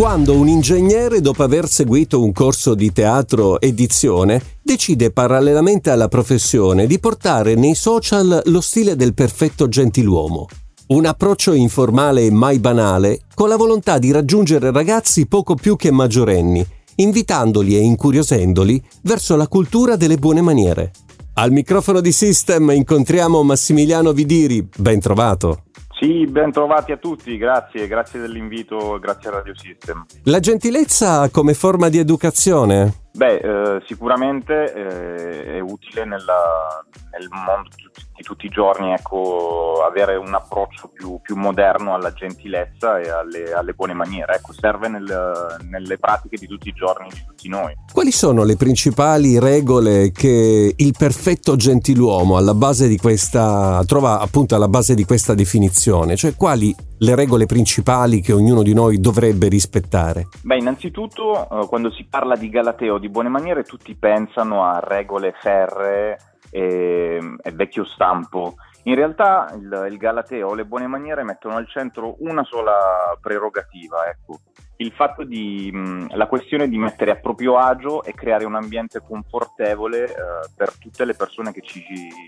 quando un ingegnere, dopo aver seguito un corso di teatro edizione, decide parallelamente alla professione di portare nei social lo stile del perfetto gentiluomo. Un approccio informale e mai banale, con la volontà di raggiungere ragazzi poco più che maggiorenni, invitandoli e incuriosendoli verso la cultura delle buone maniere. Al microfono di System incontriamo Massimiliano Vidiri, ben trovato. Sì, ben trovati a tutti, grazie, grazie dell'invito, grazie a Radio System. La gentilezza come forma di educazione? Beh, eh, sicuramente eh, è utile nella, nel mondo di tutti i giorni ecco, avere un approccio più, più, moderno alla gentilezza e alle, alle buone maniere. Ecco, serve nel, nelle pratiche di tutti i giorni di tutti noi. Quali sono le principali regole che il perfetto gentiluomo alla base di questa, trova appunto alla base di questa definizione? Cioè quali le regole principali che ognuno di noi dovrebbe rispettare? Beh, innanzitutto eh, quando si parla di Galateo di buone maniere tutti pensano a regole ferree e, e vecchio stampo. In realtà il, il Galateo, le buone maniere mettono al centro una sola prerogativa, ecco, il fatto di mh, la questione di mettere a proprio agio e creare un ambiente confortevole eh, per tutte le persone che ci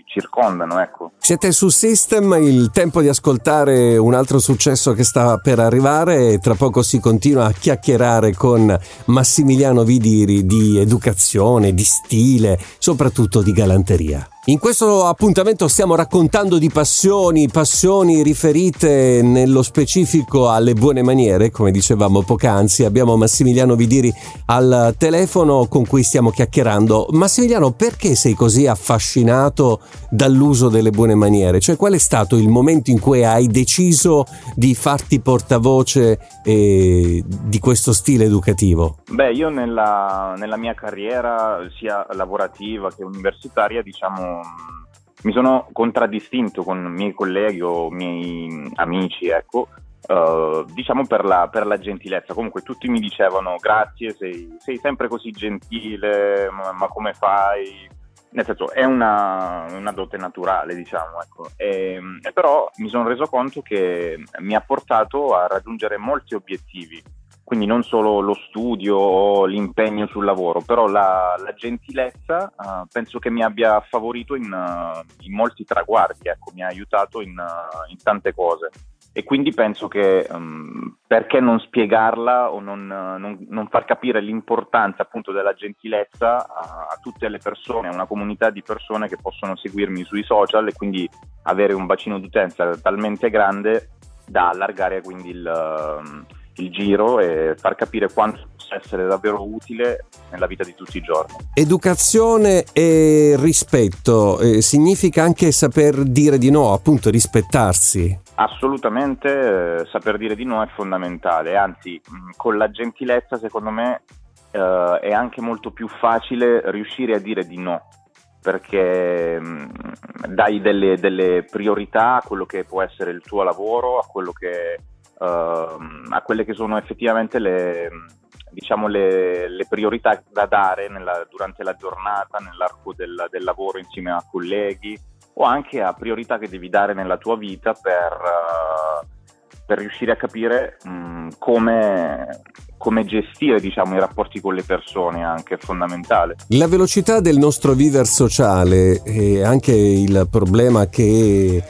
circondano. Ecco. Siete su System, il tempo di ascoltare un altro successo che sta per arrivare e tra poco si continua a chiacchierare con Massimiliano Vidiri di educazione, di stile, soprattutto di galanteria. In questo appuntamento stiamo raccontando di passioni, passioni riferite nello specifico alle buone maniere, come dicevamo poc'anzi. Abbiamo Massimiliano Vidiri al telefono con cui stiamo chiacchierando. Massimiliano, perché sei così affascinato dall'uso delle buone maniere? Cioè, qual è stato il momento in cui hai deciso di farti portavoce eh, di questo stile educativo? Beh, io nella, nella mia carriera, sia lavorativa che universitaria, diciamo mi sono contraddistinto con miei colleghi o miei amici, ecco, uh, diciamo per la, per la, gentilezza. Comunque tutti mi dicevano grazie, sei, sei sempre così gentile, ma, ma, come fai? Nel senso, è una, una dote naturale, diciamo, ecco. E, e però mi sono reso conto che mi ha portato a raggiungere molti obiettivi quindi non solo lo studio o l'impegno sul lavoro, però la, la gentilezza uh, penso che mi abbia favorito in, uh, in molti traguardi, ecco, mi ha aiutato in, uh, in tante cose. E quindi penso che um, perché non spiegarla o non, non, non, far capire l'importanza appunto della gentilezza a, a, tutte le persone, a una comunità di persone che possono seguirmi sui social e quindi avere un bacino d'utenza talmente grande da allargare quindi il... Il giro e far capire quanto possa essere davvero utile nella vita di tutti i giorni. Educazione e rispetto eh, significa anche saper dire di no, appunto rispettarsi. Assolutamente, eh, saper dire di no è fondamentale, anzi mh, con la gentilezza secondo me eh, è anche molto più facile riuscire a dire di no perché mh, dai delle, delle priorità a quello che può essere il tuo lavoro, a quello che a quelle che sono effettivamente le, diciamo le, le priorità da dare nella, durante la giornata, nell'arco del, del, lavoro insieme a colleghi o anche a priorità che devi dare nella tua vita per, uh, per riuscire a capire mh, come, come gestire diciamo, i rapporti con le persone anche è fondamentale. La velocità del nostro vivere sociale e anche il problema che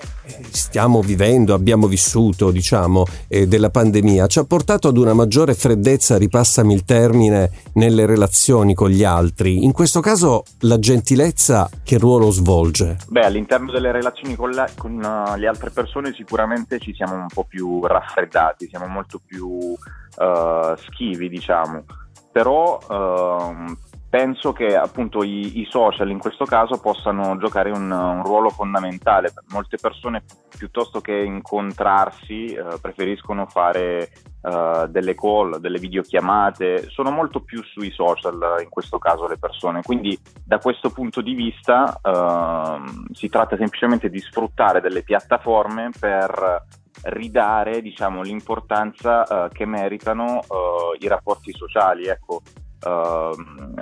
stiamo vivendo, abbiamo vissuto, diciamo, eh, della pandemia, ci ha portato ad una maggiore freddezza, ripassami il termine, nelle relazioni con gli altri. In questo caso la gentilezza che ruolo svolge? Beh, all'interno delle relazioni con, la, con uh, le altre persone sicuramente ci siamo un po' più raffreddati, siamo molto più uh, schivi, diciamo. Però uh, penso che appunto i, i, social in questo caso possano giocare un, un, ruolo fondamentale. Molte persone piuttosto che incontrarsi eh, preferiscono fare eh, delle call, delle videochiamate, sono molto più sui social in questo caso le persone. Quindi da questo punto di vista eh, si tratta semplicemente di sfruttare delle piattaforme per ridare diciamo, l'importanza uh, che meritano uh, i rapporti sociali. Ecco, Uh,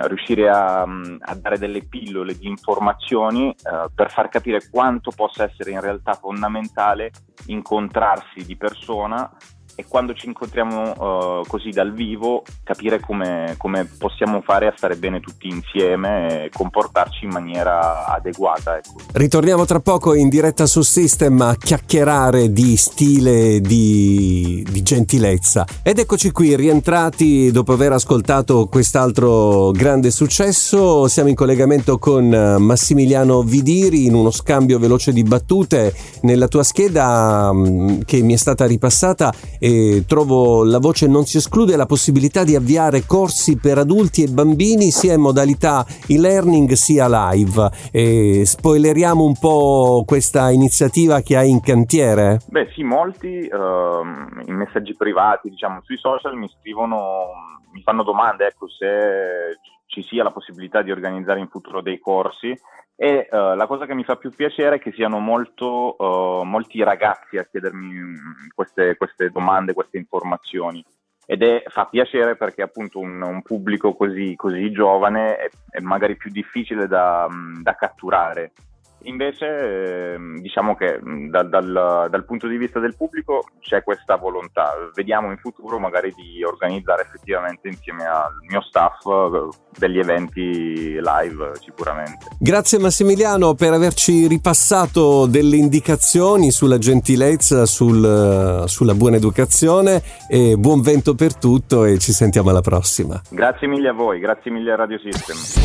riuscire a, a, dare delle pillole di informazioni uh, per far capire quanto possa essere in realtà fondamentale incontrarsi di persona e quando ci incontriamo uh, così dal vivo capire come, come, possiamo fare a stare bene tutti insieme e comportarci in maniera adeguata. Ecco. Ritorniamo tra poco in diretta su System a chiacchierare di stile, di, di gentilezza. Ed eccoci qui, rientrati dopo aver ascoltato quest'altro grande successo. Siamo in collegamento con Massimiliano Vidiri in uno scambio veloce di battute. Nella tua scheda mm, che mi è stata ripassata e trovo la voce non si esclude la possibilità di avviare corsi per adulti e bambini sia in modalità e-learning sia live. E spoileriamo un po' questa iniziativa che hai in cantiere? Beh sì, molti uh, in messaggi privati, diciamo, sui social mi scrivono, mi fanno domande, ecco, se ci sia la possibilità di organizzare in futuro dei corsi e uh, la cosa che mi fa più piacere è che siano molto, uh, molti ragazzi a chiedermi mm, queste, queste, domande, queste informazioni. Ed è, fa piacere perché appunto un, un pubblico così, così giovane è, è, magari più difficile da, mm, da catturare. Invece ehm, diciamo che dal, dal, dal, punto di vista del pubblico c'è questa volontà, vediamo in futuro magari di organizzare effettivamente insieme al mio staff eh, degli eventi live sicuramente. Grazie Massimiliano per averci ripassato delle indicazioni sulla gentilezza, sul, sulla buona educazione e buon vento per tutto e ci sentiamo alla prossima. Grazie mille a voi, grazie mille a Radio System.